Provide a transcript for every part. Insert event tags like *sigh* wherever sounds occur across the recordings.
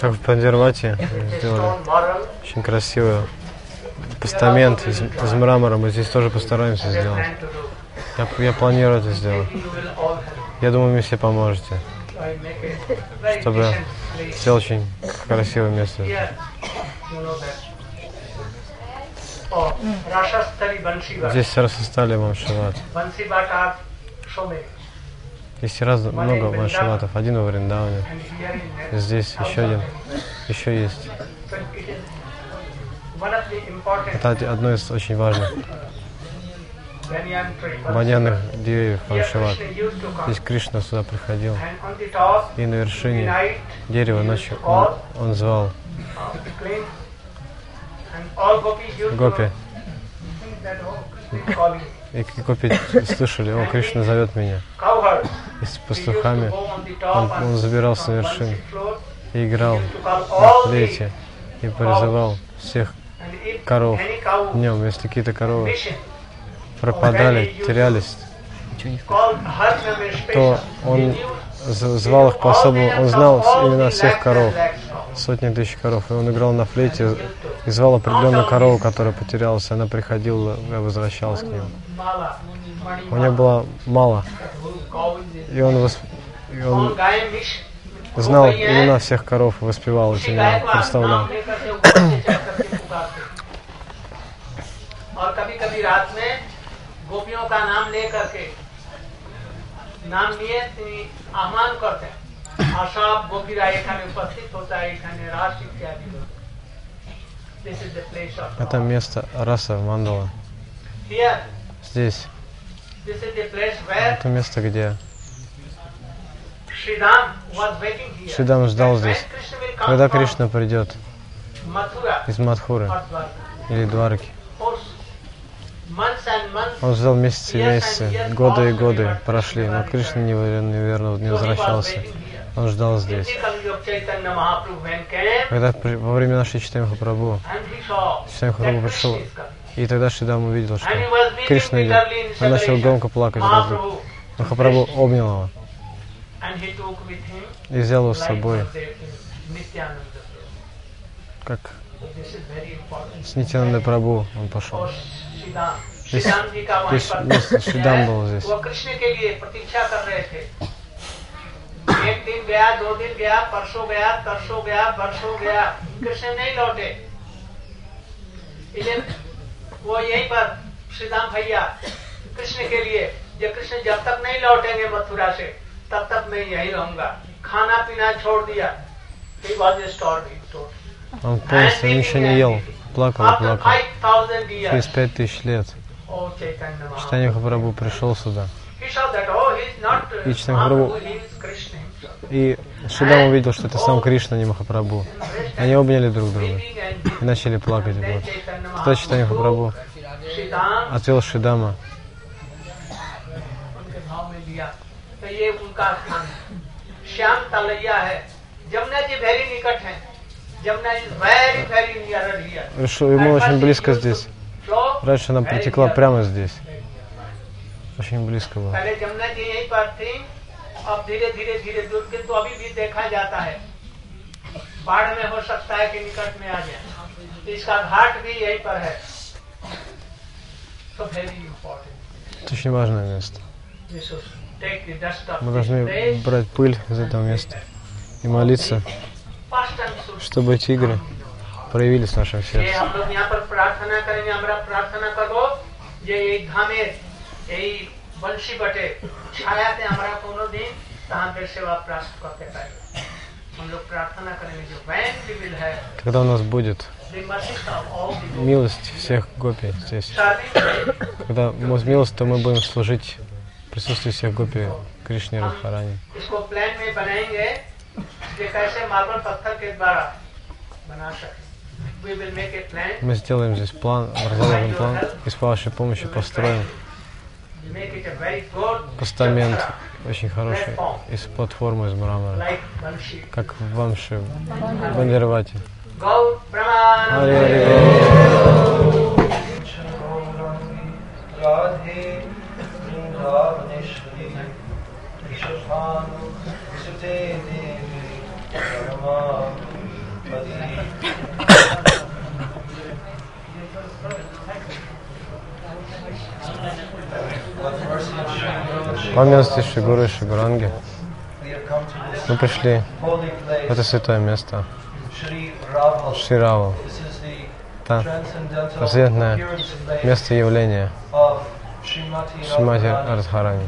Как в Пандервате a сделали очень красивый постамент из, из мрамора. Мы здесь тоже постараемся сделать. Я, я планирую это сделать. Я думаю, вы все поможете. Чтобы сделать очень красивое место. Oh. Здесь рассостали Вамшиват. Здесь раз много ваншиватов. Один во Вриндаване. Здесь еще один. Еще есть. Это одно из очень важных баньянных деревьев come. Здесь Кришна сюда приходил. И на вершине дерева ночью он, он звал Гопи. И гопи слышали, о, Кришна зовет меня. Cowherd. И с He used to пастухами go on the top он, он забирался на вершину и играл на флейте и призывал всех коров днем, если какие-то коровы пропадали, терялись, то он звал их по-особому, он знал имена всех коров, Сотни тысяч коров. И он играл на флейте и звал определенную корову, которая потерялась. Она приходила и возвращалась к нему. У нее было мало. И он, восп... и он знал имена всех коров и воспевал эти имена, представлял. गोपियों का नाम लेकर के नाम लिए তিনি আহ্বান করতেন আর সব গোপীরা এখানে উপস্থিত হতো এখানে রাস ইত্যাদি This is the place of Это место раса мандала. Here, Здесь, this is the place where это место, где Sridham was waiting here. Шридам ждал That when здесь. Krishna will come Когда from Кришна придет Mathura из Мадхуры or Dwarka. или Дварки, он ждал месяцы и месяцы, годы и годы прошли, но Кришна неверно, не возвращался. Он ждал здесь. Когда при- во время нашей читаем Махапрабху, Читаем Махапрабху пришел, и тогда Шидам увидел, что Кришна идет. Он начал громко плакать. разлук. Махапрабху обнял его и взял его с собой, как с Нитянандой Прабhu он пошел. श्रीदाम जी वो कृष्ण के लिए प्रतीक्षा कर रहे थे। एक दिन गया दो दिन गया परसों गया तरसों गया बरसों गया। कृष्ण नहीं लौटे। वो यही पर श्रीधाम भैया कृष्ण के लिए। ये कृष्ण जब तक नहीं लौटेंगे मथुरा से तब तक मैं यही रहूँगा। खाना पीना छोड़ दिया। He was a ничего не ел, плакал и After плакал. 5000 years, Через пять тысяч лет oh Chaitanya Mahaprabhu. Читание Махапрабху пришел сюда. He saw that, oh, he's not uh, И Читание Махапрабху Mahaprabhu, he is Krishna himself. И Шидам увидел, что это сам Кришна, а не Махапрабху. Они обняли друг друга Weeping and и начали плакать. then Вот. Chaitanya Тогда Читание Махапрабху Shridham отвел Шидама उनके भाव में लिया तो ये उनका स्थान है श्याम तलैया है जमुना जी वेरी निकट है ему очень близко здесь. फ्लो Раньше она протекла прямо здесь. Очень близко было. पहले जमुना जी यहीं पर थी अब धीरे धीरे धीरे दूर किंतु अभी भी देखा जाता है बाढ़ में हो सकता है कि निकट में आ जाए इसका घाट भी यहीं पर है तो very important Это очень важное место. take the dust of Мы this должны place, брать пыль из этого места и молиться, fast and should чтобы эти игры проявились в нашем сердце. Когда у нас будет милость всех гопи здесь, когда мы милость, то мы будем служить присутствию всех гопи Кришне Радхарани. Мы сделаем здесь план, разработаем план и с вашей помощью построим make it a very good постамент очень хороший из платформы из мрамора, как в Вамши, в Бандервате. Gaur Praman. Хари Хари По милости Шигуры Шигуранги мы пришли в это святое место, Шираву. Это трансцендентное место явления Шимати Радхарани.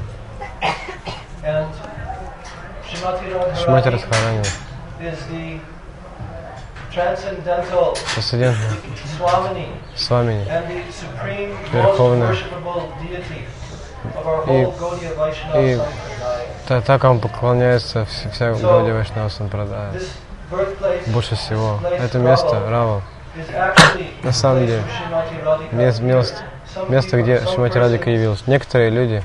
Шимати Радхарани трансцендентное Свамини, Верховный и, и та, так вам поклоняется вся Гауди Вайшнава Сампрадая. Больше всего. Это место, Рава, на самом деле, мест, мест, место, где Шимати Радика явилась. Некоторые люди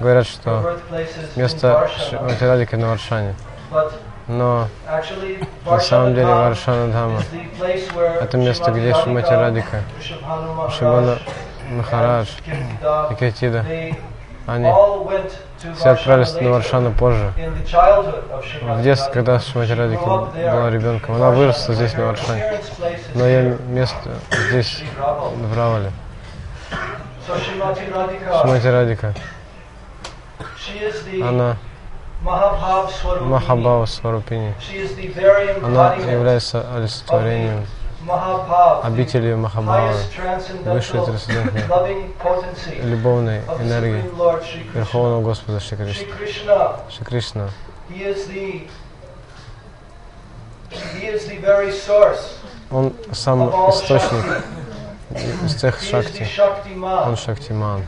говорят, что место Шимати Радика на Варшане. Но на самом деле Варшана Дхама – это место, где Шимати Радика, Шимана Махарадж и Кетида, они все отправились на Варшану позже. В детстве, когда Шимати Радики была ребенком, она выросла здесь, на Варшане. Но ее место здесь, в Равале. Шимати Радика. Она Махабхава Сварупини. Она является олицетворением обителью Махабхавы, высшей трансцендентной любовной энергии Верховного Господа Шри Кришна. Шри Кришна. Он сам источник из всех шакти. Он шактиман.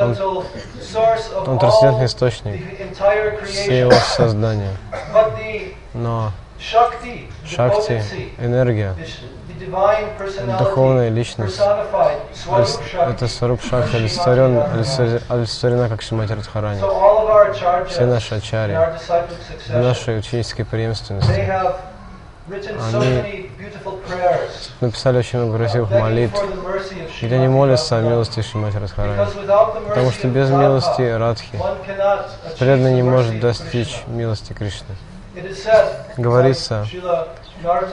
Он, он трансцендентный источник всего создания. Но Шакти, энергия, духовная личность, это Сваруп Шакти олицетворен, олицетворена как Шимати Радхарани. Все наши ачари, в нашей ученической преемственности, они написали очень много красивых молитв, где они молятся о милости Шимати Радхарани. Потому что без милости Радхи преданный не может достичь милости Кришны. Говорится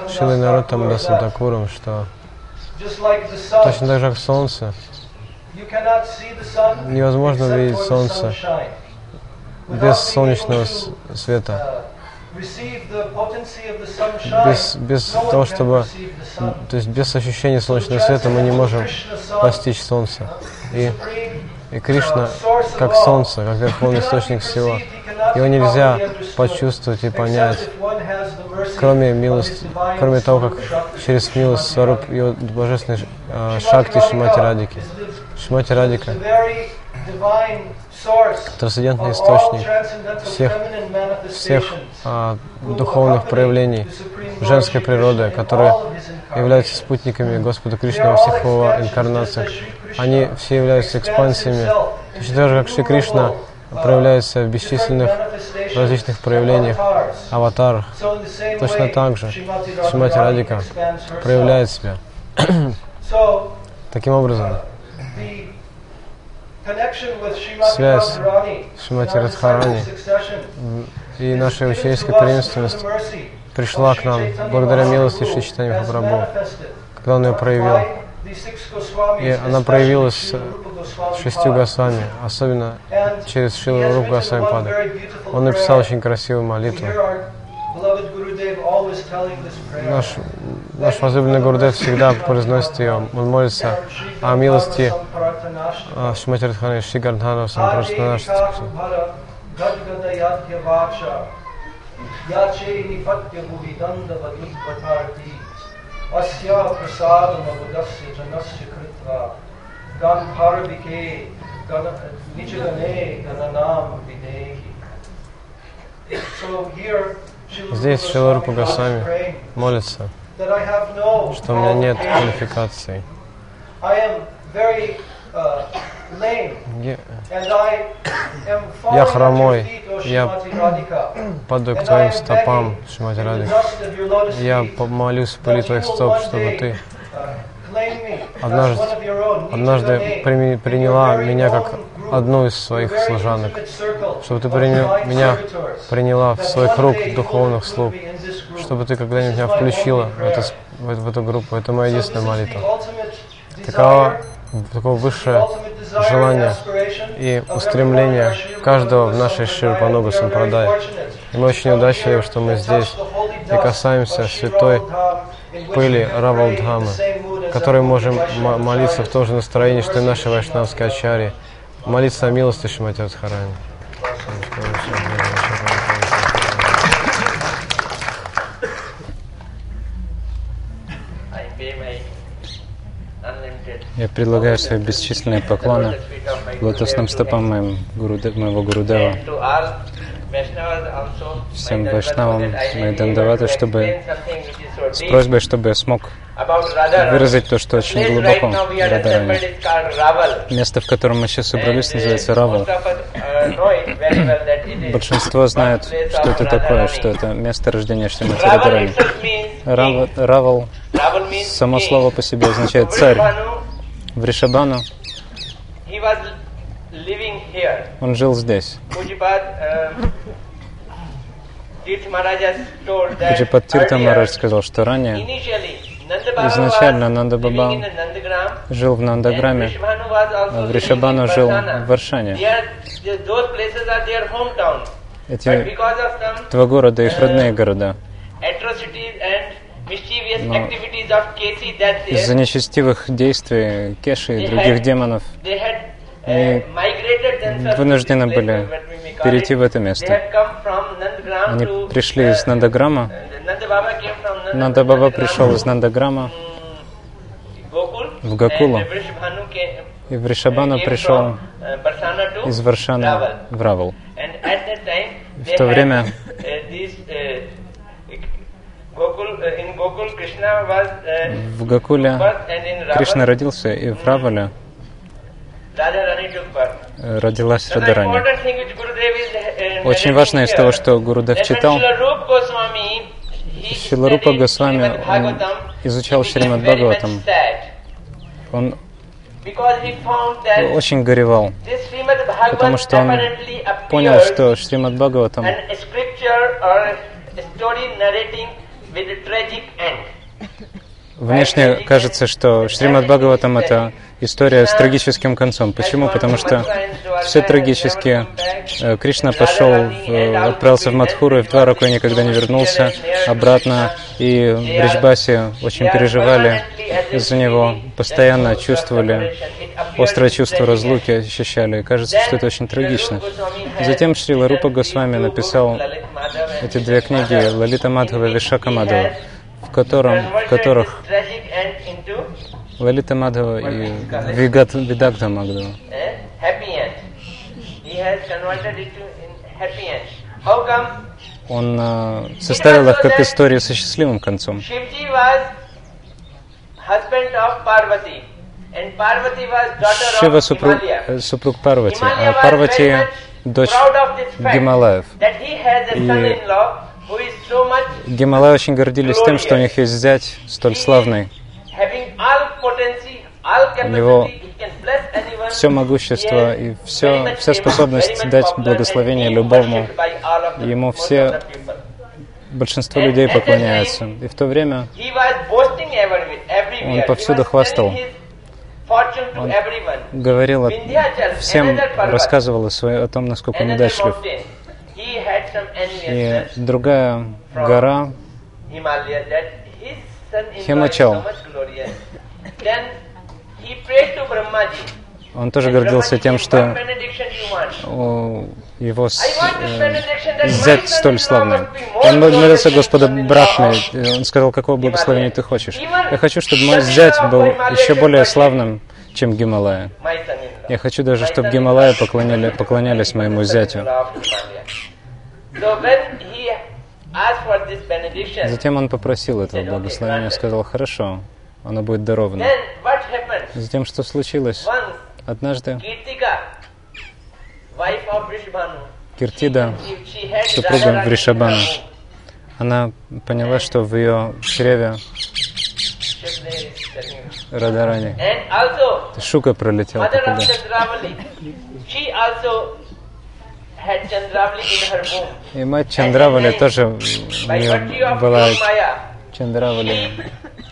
Шилой Нарутам Дасадакурам, что точно так же, как Солнце, невозможно увидеть Солнце без солнечного света. Без, без того, чтобы, то есть без ощущения солнечного света мы не можем постичь Солнце. И, и Кришна как Солнце, как Верховный Источник всего. Его нельзя почувствовать и понять, кроме милости, кроме того, как через милость Сваруп его божественной э, Шакти Шимати Радики. Шимати Радика трансцендентный источник всех, всех а, духовных проявлений женской природы, которые являются спутниками Господа Кришны во всех его инкарнациях. Они все являются экспансиями, точно так же, как Шри Кришна проявляется в бесчисленных различных проявлениях, аватарах. Точно так же Шимати Радика проявляет себя. Таким образом, связь Шимати Радхарани и нашей ученической преемственности пришла к нам благодаря милости Шри Читани Махапрабху, когда он ее проявил. И она проявилась шестью Госвами, особенно через Шилу Руп Госвами Пада. Он написал очень красивую молитву. Наш, наш возлюбленный Гурдев всегда произносит ее. Он молится о милости Шматирхана Шри Гардхана Сампрашнаш. Здесь Шиларупа Госвами молится, что у меня нет квалификации. Я, я хромой, я падаю к твоим стопам, Шимати Радик. Я помолюсь пыли твоих стоп, чтобы ты однажды, однажды приняла меня как одну из своих служанок, чтобы ты принял, меня приняла в свой круг духовных слуг, чтобы ты когда-нибудь меня включила в, это, в, в эту группу. Это моя единственная молитва. Такова, такое высшее желание и устремление каждого в нашей Ширпанугу Сампрадай. И мы очень удачливы, что мы здесь и касаемся святой пыли Равалдхамы, которой можем молиться в том же настроении, что и наши вайшнавские ачари, молиться о милости Шимати Радхарани. Я предлагаю свои бесчисленные поклоны лотосным стопам моим, моего Гурудева, всем вайшнавам, мои дандаваты, чтобы с просьбой, чтобы я смог выразить то, что очень глубоко в Радаране. Место, в котором мы сейчас собрались, называется Равал. Большинство знает, что это такое, что это место рождения Шримати Радарани. Равал, само слово по себе означает «царь». В Ришабану он жил здесь. Пуджипат Тирта Марадж сказал, что ранее изначально Нанда Баба жил в Нандаграме, а Вришабану жил в Варшане. Эти два города их родные города. Но из-за нечестивых действий Кеши и других демонов они вынуждены были перейти в это место. Они пришли из Нандаграма. Нанда Баба пришел из Нандаграма в Гакулу. И в Ришабану пришел из Варшана в Равал. В то время в Гакуле Кришна родился, и в Равале родилась Радарани. Очень важно из того, что Гурудев читал, Шиларупа Госвами он изучал Шримад Бхагаватам. Он очень горевал, потому что он понял, что Шримад Бхагаватам Внешне кажется, что Шримад Бхагаватам это история с трагическим концом. Почему? Потому что все трагически. Э, Кришна пошел, отправился в Мадхуру, и в два рока никогда не вернулся обратно. И в Бриджбасе очень переживали из-за него, постоянно чувствовали, острое чувство разлуки ощущали. И кажется, что это очень трагично. Затем Шрила Рупа Госвами написал эти две книги Лалита Мадхава и Вишака Мадхава, в, котором, в которых Лалита Мадхава и Видагта Мадхава. Он uh, составил их как историю со счастливым концом. Шива супруг, супруг Парвати, а Парвати дочь Гималаев. И Гималаи очень гордились тем, что у них есть зять столь славный. У него все могущество и все, вся способность дать благословение любому. Ему все, большинство людей поклоняются. И в то время он повсюду хвастал. Он говорил всем, рассказывал о, том, насколько он удачлив. И другая гора, Химачал, он тоже гордился тем, что его э, зять столь славный. Он молился Господа Брахме, он сказал, какого благословения ты хочешь. Я хочу, чтобы мой зять был еще более славным, чем Гималая. Я хочу даже, чтобы Гималая поклоняли, поклонялись моему зятю. Затем он попросил этого благословения, сказал, хорошо, оно будет даровано. Затем что случилось? Однажды Киртида, супруга Вришабана, она поняла, что в ее чреве Радарани. Шука пролетела. И мать Чандравали тоже у нее была Чандравали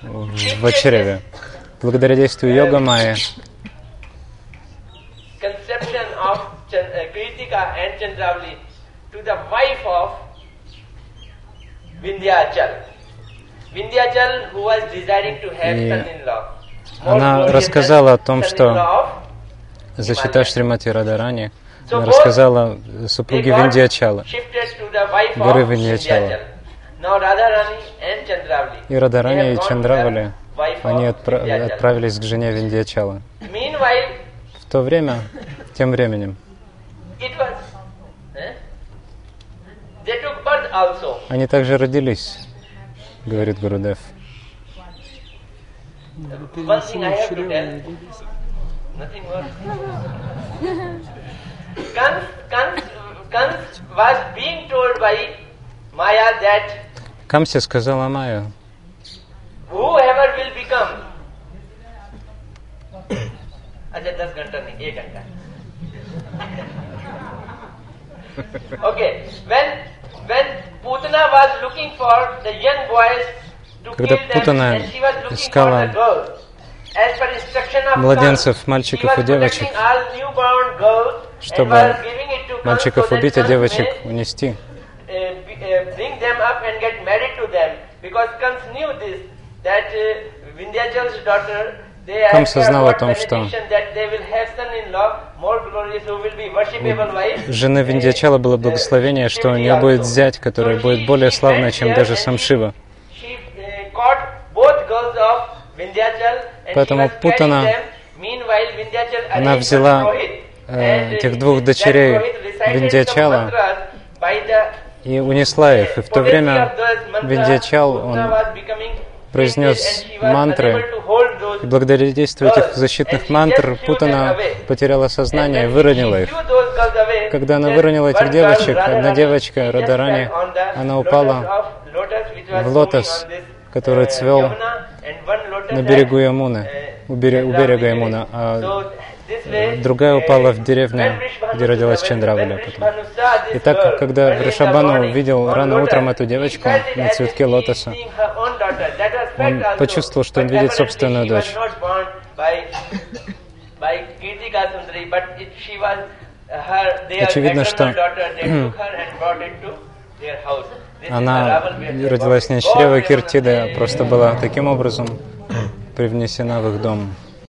в *laughs* чреве. Благодаря действию йога Майя. Have son-in-law. Она рассказала о том, что зачитав Шримати Радарани, рассказала супруге Виндьячала, горы Виндьячала. И Радарани и Чандравали, они отпра- отправились к жене Виндьячала. В то время, тем временем, они также родились, говорит Гурудев. Камси сказала Майя, whoever will become अच्छा दस घंटा नहीं एक घंटा okay when when Putana was looking for the young boys to Когда Путана искала младенцев, мальчиков и девочек, чтобы мальчиков убить, а девочек унести. Камса знал о том, что у жены Виндьячала было благословение, что у нее будет зять, который будет более славный, чем даже сам Шива. Поэтому Путана, она взяла э, этих двух дочерей Виндьячала и унесла их. И в то время Виндьячал, он произнес мантры, и благодаря действию этих защитных мантр Путана потеряла сознание и выронила их. Когда она выронила этих девочек, одна девочка, Радарани, она упала в лотос, который цвел на берегу Ямуны, у берега Ямуна, а другая упала в деревню, где родилась Чандравали потом. И так, когда Вришабану увидел рано утром эту девочку на цветке лотоса, он почувствовал, что он видит собственную дочь. Очевидно, что *clears throat* она родилась не от чрева Киртиды, а просто была таким образом привнесена в их дом.